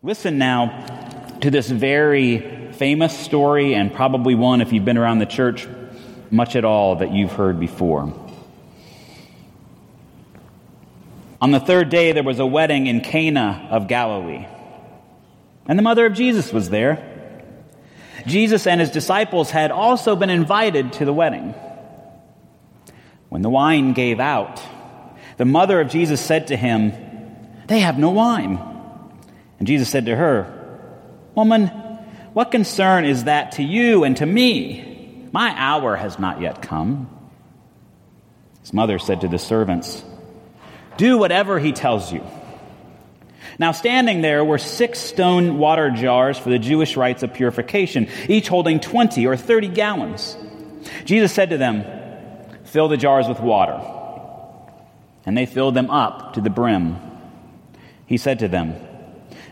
Listen now to this very famous story, and probably one, if you've been around the church much at all, that you've heard before. On the third day, there was a wedding in Cana of Galilee, and the mother of Jesus was there. Jesus and his disciples had also been invited to the wedding. When the wine gave out, the mother of Jesus said to him, They have no wine. And Jesus said to her, Woman, what concern is that to you and to me? My hour has not yet come. His mother said to the servants, Do whatever he tells you. Now, standing there were six stone water jars for the Jewish rites of purification, each holding 20 or 30 gallons. Jesus said to them, Fill the jars with water. And they filled them up to the brim. He said to them,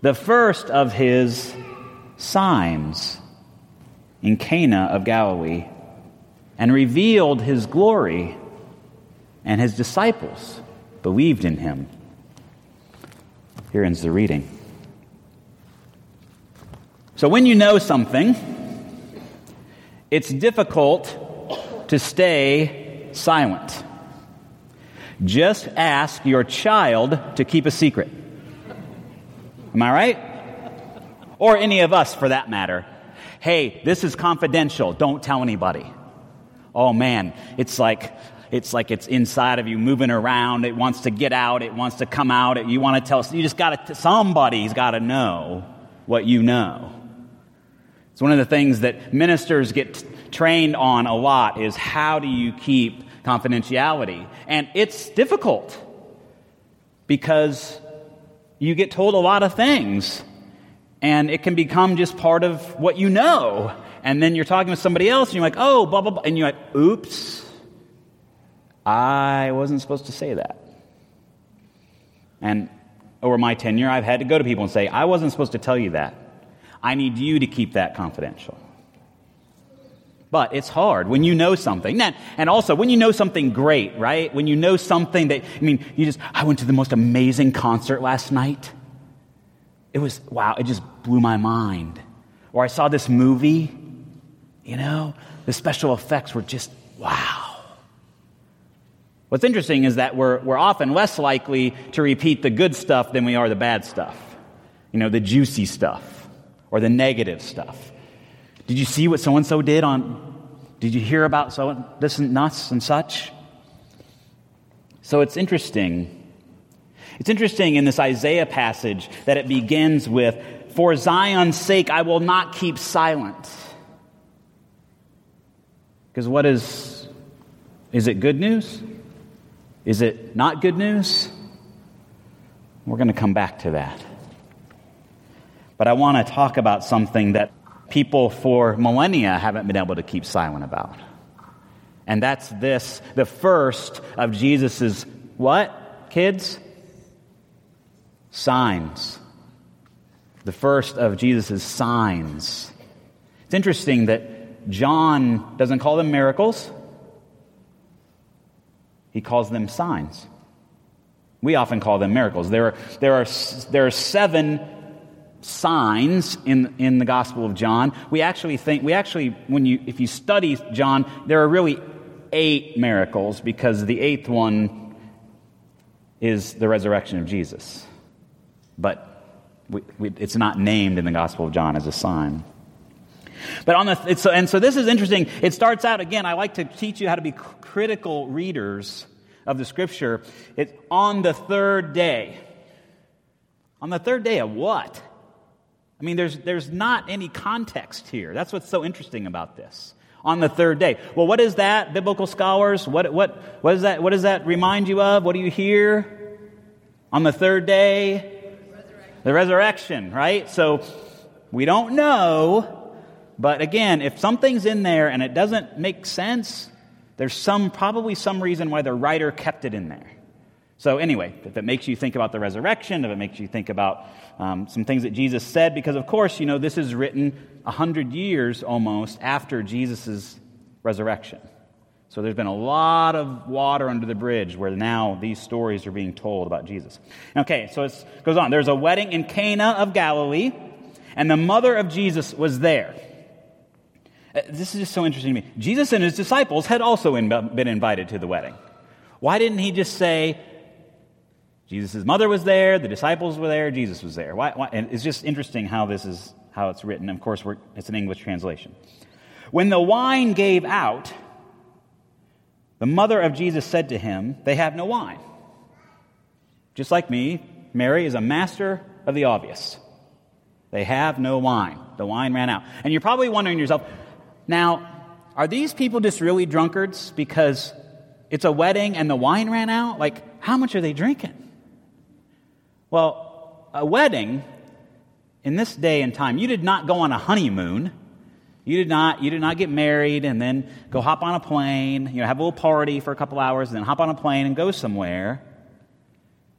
the first of his signs in Cana of Galilee and revealed his glory, and his disciples believed in him. Here ends the reading. So, when you know something, it's difficult to stay silent. Just ask your child to keep a secret. Am I right? Or any of us for that matter. Hey, this is confidential. Don't tell anybody. Oh man, it's like it's like it's inside of you moving around. It wants to get out. It wants to come out. You want to tell, you just got to, somebody's got to know what you know. It's one of the things that ministers get trained on a lot is how do you keep confidentiality? And it's difficult because you get told a lot of things, and it can become just part of what you know. And then you're talking with somebody else, and you're like, oh, blah, blah, blah. And you're like, oops, I wasn't supposed to say that. And over my tenure, I've had to go to people and say, I wasn't supposed to tell you that. I need you to keep that confidential. But it's hard when you know something. And also, when you know something great, right? When you know something that, I mean, you just, I went to the most amazing concert last night. It was, wow, it just blew my mind. Or I saw this movie, you know, the special effects were just, wow. What's interesting is that we're, we're often less likely to repeat the good stuff than we are the bad stuff. You know, the juicy stuff or the negative stuff. Did you see what so and so did on? Did you hear about so this and nuts and such? So it's interesting. It's interesting in this Isaiah passage that it begins with, For Zion's sake, I will not keep silent. Because what is, is it good news? Is it not good news? We're going to come back to that. But I want to talk about something that people for millennia haven't been able to keep silent about. And that's this the first of Jesus's what, kids? Signs. The first of Jesus' signs. It's interesting that John doesn't call them miracles, he calls them signs. We often call them miracles. There are, there are, there are seven signs in, in the Gospel of John. We actually think, we actually, when you, if you study John, there are really eight miracles because the eighth one is the resurrection of Jesus. But we, we, it's not named in the Gospel of John as a sign. But on the, and so this is interesting. It starts out again. I like to teach you how to be critical readers of the Scripture. It's on the third day. On the third day of what? I mean, there's, there's not any context here. That's what's so interesting about this. On the third day. Well, what is that, biblical scholars? What, what, what, is that, what does that remind you of? What do you hear? On the third day? the resurrection, right? So we don't know, but again, if something's in there and it doesn't make sense, there's some, probably some reason why the writer kept it in there. So, anyway, if it makes you think about the resurrection, if it makes you think about um, some things that Jesus said, because of course, you know, this is written a hundred years almost after Jesus' resurrection. So there's been a lot of water under the bridge where now these stories are being told about Jesus. Okay, so it goes on. There's a wedding in Cana of Galilee, and the mother of Jesus was there. Uh, this is just so interesting to me. Jesus and his disciples had also been invited to the wedding. Why didn't he just say, Jesus' mother was there, the disciples were there, Jesus was there? Why, why? And it's just interesting how this is how it's written. Of course, it's an English translation. When the wine gave out, the mother of Jesus said to him, They have no wine. Just like me, Mary is a master of the obvious. They have no wine. The wine ran out. And you're probably wondering yourself, now, are these people just really drunkards because it's a wedding and the wine ran out? Like, how much are they drinking? Well, a wedding in this day and time, you did not go on a honeymoon. You did not, you did not get married and then go hop on a plane, you know, have a little party for a couple hours and then hop on a plane and go somewhere.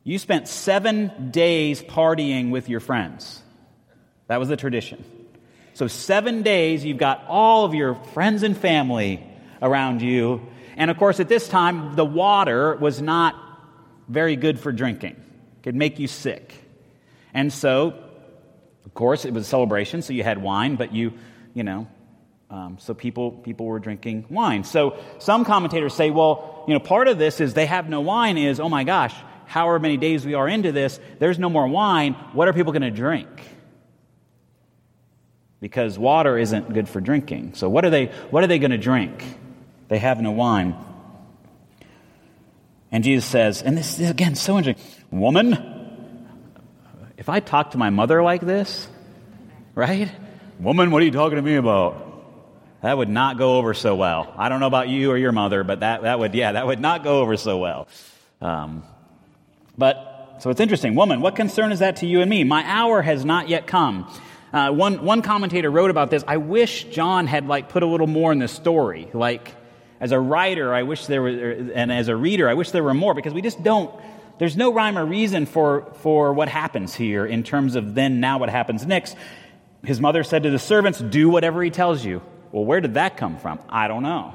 You spent seven days partying with your friends. That was the tradition. So, seven days, you've got all of your friends and family around you. And of course, at this time, the water was not very good for drinking, could make you sick. And so, of course, it was a celebration, so you had wine, but you, you know, um, so people, people were drinking wine. So some commentators say, well, you know, part of this is they have no wine is, oh my gosh, however many days we are into this, there's no more wine. What are people going to drink? because water isn't good for drinking. So what are they what are they going to drink? They have no wine. And Jesus says, and this is again so interesting. Woman, if I talk to my mother like this, right? Woman, what are you talking to me about? That would not go over so well. I don't know about you or your mother, but that, that would, yeah, that would not go over so well. Um, but, so it's interesting. Woman, what concern is that to you and me? My hour has not yet come. Uh, one, one commentator wrote about this. I wish John had like put a little more in the story. Like, as a writer, I wish there were, and as a reader, I wish there were more because we just don't. There's no rhyme or reason for, for what happens here in terms of then, now, what happens next. His mother said to the servants, Do whatever he tells you. Well, where did that come from? I don't know.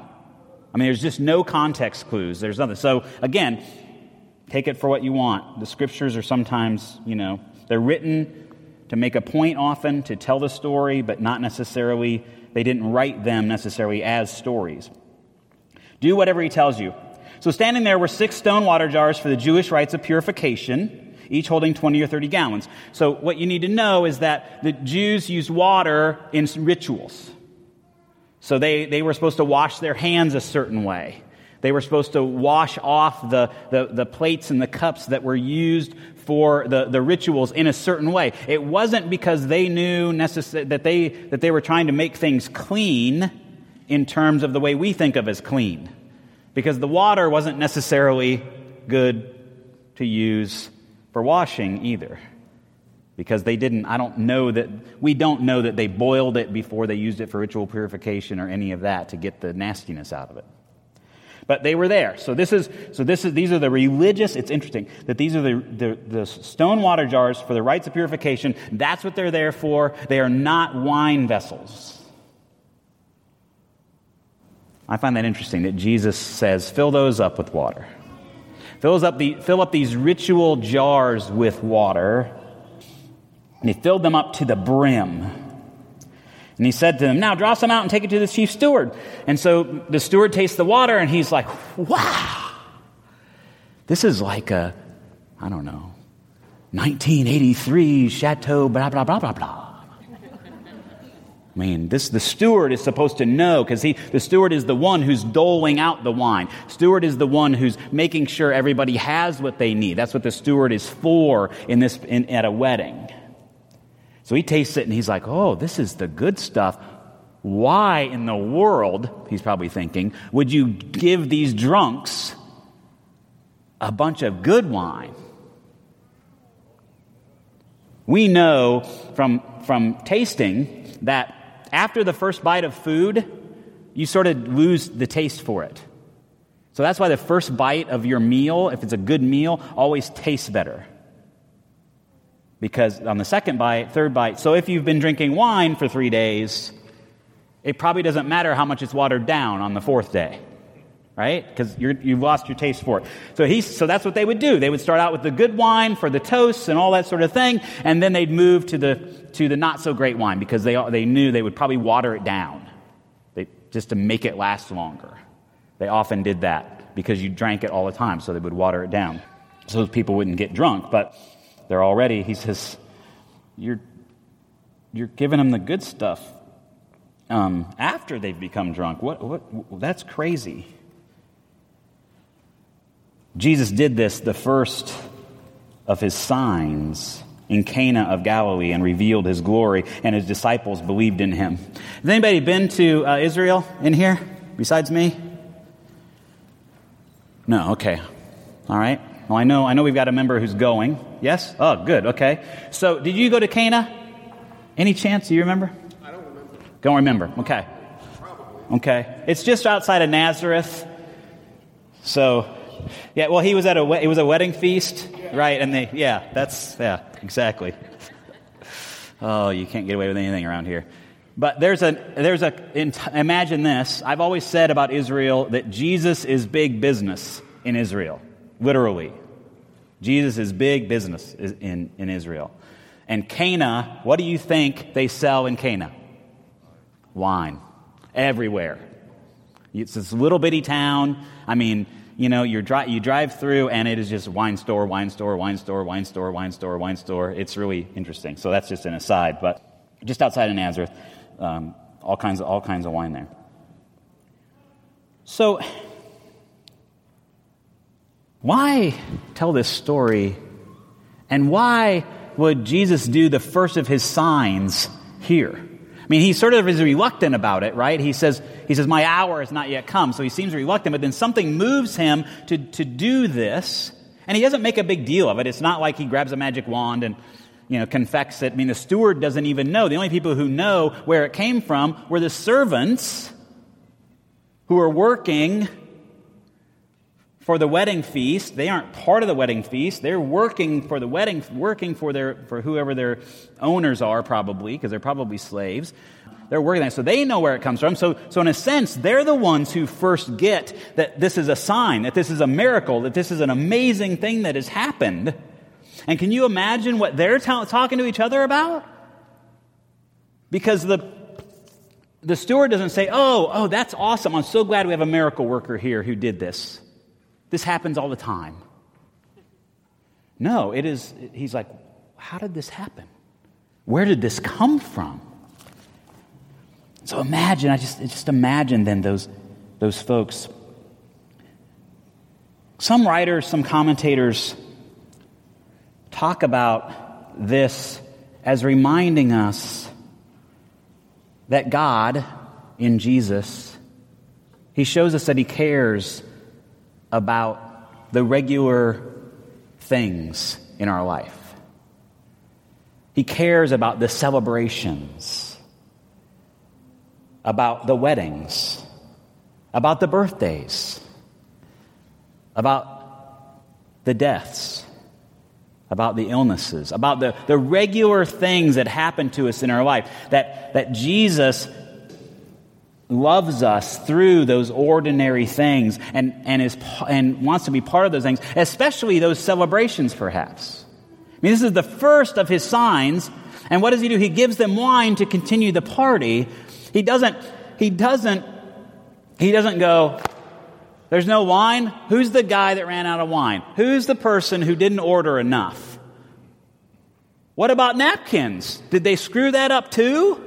I mean, there's just no context clues. There's nothing. So, again, take it for what you want. The scriptures are sometimes, you know, they're written to make a point often, to tell the story, but not necessarily, they didn't write them necessarily as stories. Do whatever he tells you. So standing there were six stone water jars for the Jewish rites of purification, each holding 20 or 30 gallons. So what you need to know is that the Jews used water in rituals. So they, they were supposed to wash their hands a certain way. They were supposed to wash off the, the, the, plates and the cups that were used for the, the rituals in a certain way. It wasn't because they knew necess- that, they, that they were trying to make things clean in terms of the way we think of as clean. Because the water wasn't necessarily good to use for washing either. Because they didn't, I don't know that, we don't know that they boiled it before they used it for ritual purification or any of that to get the nastiness out of it. But they were there. So this is so this is these are the religious. It's interesting that these are the, the, the stone water jars for the rites of purification. That's what they're there for. They are not wine vessels. I find that interesting that Jesus says, fill those up with water. Fills up the, fill up these ritual jars with water. And he filled them up to the brim. And he said to them, Now draw some out and take it to the chief steward. And so the steward tastes the water and he's like, Wow, this is like a, I don't know, 1983 Chateau, blah, blah, blah, blah, blah. I mean, this, the steward is supposed to know because he, the steward is the one who's doling out the wine. Steward is the one who's making sure everybody has what they need. That's what the steward is for in this, in, at a wedding. So he tastes it and he's like, oh, this is the good stuff. Why in the world, he's probably thinking, would you give these drunks a bunch of good wine? We know from, from tasting that after the first bite of food, you sort of lose the taste for it. So that's why the first bite of your meal, if it's a good meal, always tastes better. Because on the second bite, third bite, so if you've been drinking wine for three days, it probably doesn't matter how much it's watered down on the fourth day right? Because you've lost your taste for it. So, he's, so that's what they would do. They would start out with the good wine for the toasts and all that sort of thing, and then they'd move to the, to the not so great wine because they, they knew they would probably water it down they, just to make it last longer. They often did that because you drank it all the time, so they would water it down. So people wouldn't get drunk, but they're already, he says, you're, you're giving them the good stuff um, after they've become drunk. What, what, that's crazy. Jesus did this, the first of his signs in Cana of Galilee, and revealed his glory, and his disciples believed in him. Has anybody been to uh, Israel in here besides me? No, okay. All right. Well, I know, I know we've got a member who's going. Yes? Oh, good. Okay. So, did you go to Cana? Any chance? Do you remember? I don't remember. Don't remember. Okay. Probably. Okay. It's just outside of Nazareth. So, yeah, well, he was at a it was a wedding feast, right? And they, yeah, that's yeah, exactly. Oh, you can't get away with anything around here. But there's a there's a imagine this. I've always said about Israel that Jesus is big business in Israel, literally. Jesus is big business in, in Israel. And Cana, what do you think they sell in Cana? Wine. Everywhere. It's this little bitty town. I mean, you know, you dri- you drive through and it is just wine store, wine store, wine store, wine store, wine store, wine store. It's really interesting. So that's just an aside. But just outside of Nazareth, um, all, kinds of, all kinds of wine there. So, why tell this story? And why would Jesus do the first of his signs here? I mean, he sort of is reluctant about it, right? He says, he says, my hour has not yet come. So he seems reluctant, but then something moves him to, to do this. And he doesn't make a big deal of it. It's not like he grabs a magic wand and, you know, confects it. I mean, the steward doesn't even know. The only people who know where it came from were the servants who are working for the wedding feast. They aren't part of the wedding feast. They're working for the wedding, working for their for whoever their owners are, probably, because they're probably slaves. They're working there. So they know where it comes from. So, so in a sense, they're the ones who first get that this is a sign, that this is a miracle, that this is an amazing thing that has happened. And can you imagine what they're ta- talking to each other about? Because the, the steward doesn't say, Oh, oh, that's awesome. I'm so glad we have a miracle worker here who did this. This happens all the time. No, it is, he's like, how did this happen? Where did this come from? So imagine, I just, just imagine then those, those folks. Some writers, some commentators talk about this as reminding us that God, in Jesus, He shows us that He cares about the regular things in our life. He cares about the celebrations, about the weddings, about the birthdays, about the deaths, about the illnesses, about the, the regular things that happen to us in our life. That, that Jesus loves us through those ordinary things and, and, is, and wants to be part of those things, especially those celebrations, perhaps. I mean, this is the first of his signs. And what does he do? He gives them wine to continue the party. He doesn't, he doesn't, he doesn't go, there's no wine? Who's the guy that ran out of wine? Who's the person who didn't order enough? What about napkins? Did they screw that up too?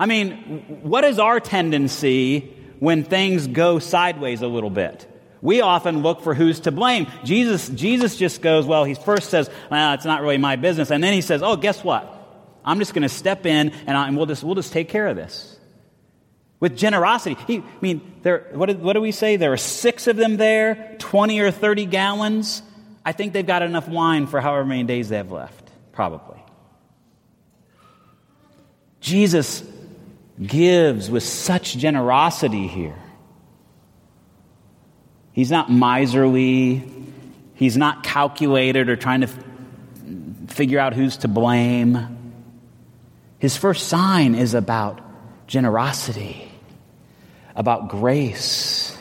I mean, what is our tendency when things go sideways a little bit? We often look for who's to blame. Jesus, Jesus just goes, well, he first says, well, it's not really my business. And then he says, oh, guess what? I'm just going to step in and, I, and, we'll, just, we'll just take care of this. With generosity. He, I mean, there, what, did, what do we say? There are six of them there, 20 or 30 gallons. I think they've got enough wine for however many days they have left, probably. Jesus gives with such generosity here. He's not miserly. He's not calculated or trying to f- figure out who's to blame. His first sign is about generosity, about grace,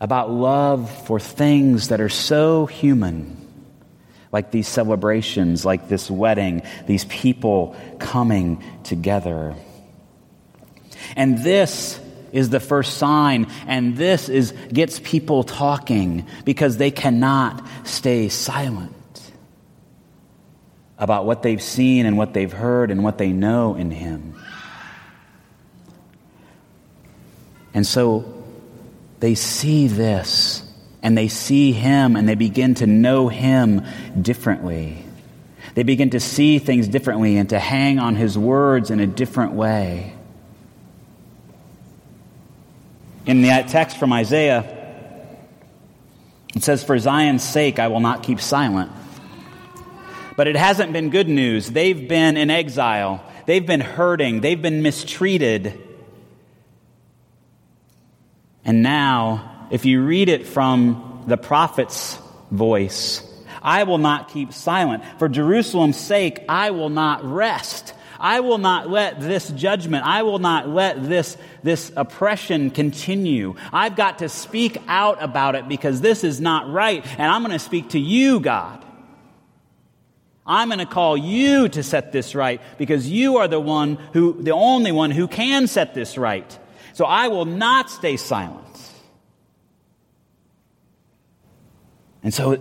about love for things that are so human, like these celebrations, like this wedding, these people coming together. And this is the first sign, and this is gets people talking because they cannot stay silent about what they've seen and what they've heard and what they know in him. And so they see this and they see him and they begin to know him differently. They begin to see things differently and to hang on his words in a different way. In the text from Isaiah, it says, For Zion's sake, I will not keep silent. But it hasn't been good news. They've been in exile, they've been hurting, they've been mistreated. And now, if you read it from the prophet's voice, I will not keep silent. For Jerusalem's sake, I will not rest. I will not let this judgment, I will not let this, this oppression continue. I've got to speak out about it because this is not right. And I'm going to speak to you, God. I'm going to call you to set this right because you are the one who, the only one who can set this right. So I will not stay silent. And so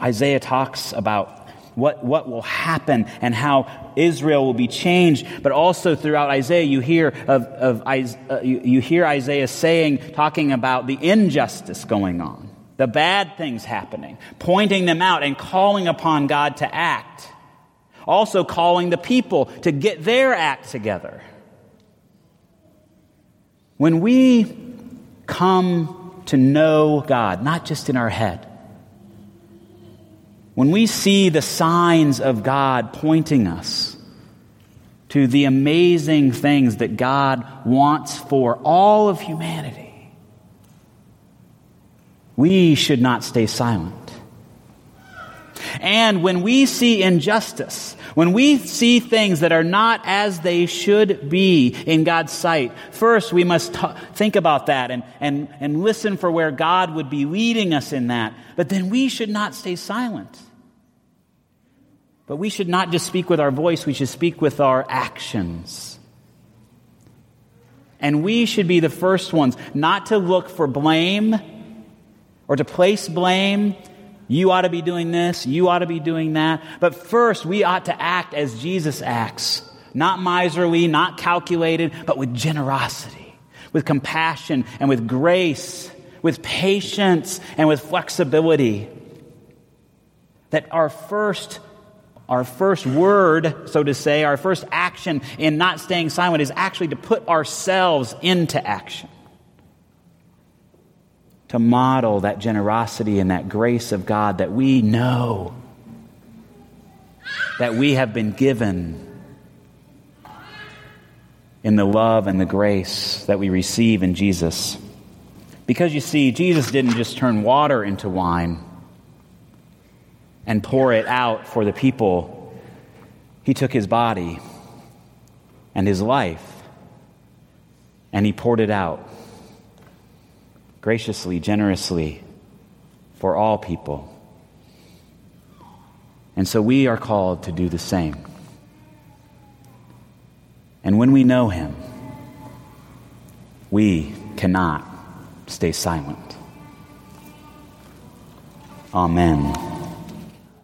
Isaiah talks about what, what will happen and how Israel will be changed. But also throughout Isaiah, you hear of, of uh, you, you hear Isaiah saying, talking about the injustice going on, the bad things happening, pointing them out and calling upon God to act. Also calling the people to get their act together. When we come to know God, not just in our head, when we see the signs of God pointing us to the amazing things that God wants for all of humanity, we should not stay silent. And when we see injustice, when we see things that are not as they should be in God's sight, first we must t- think about that and, and, and listen for where God would be leading us in that. But then we should not stay silent. But we should not just speak with our voice, we should speak with our actions. And we should be the first ones not to look for blame or to place blame you ought to be doing this. You ought to be doing that. But first, we ought to act as Jesus acts. Not miserly, not calculated, but with generosity, with compassion and with grace, with patience and with flexibility. That our first our first word, so to say, our first action in not staying silent is actually to put ourselves into action to model that generosity and that grace of God that we know that we have been given in the love and the grace that we receive in Jesus. Because you see, Jesus didn't just turn water into wine and pour it out for the people, He took His body and His life and He poured it out graciously, generously for all people. And so we are called to do the same. And when we know Him, we cannot stay silent. Amen.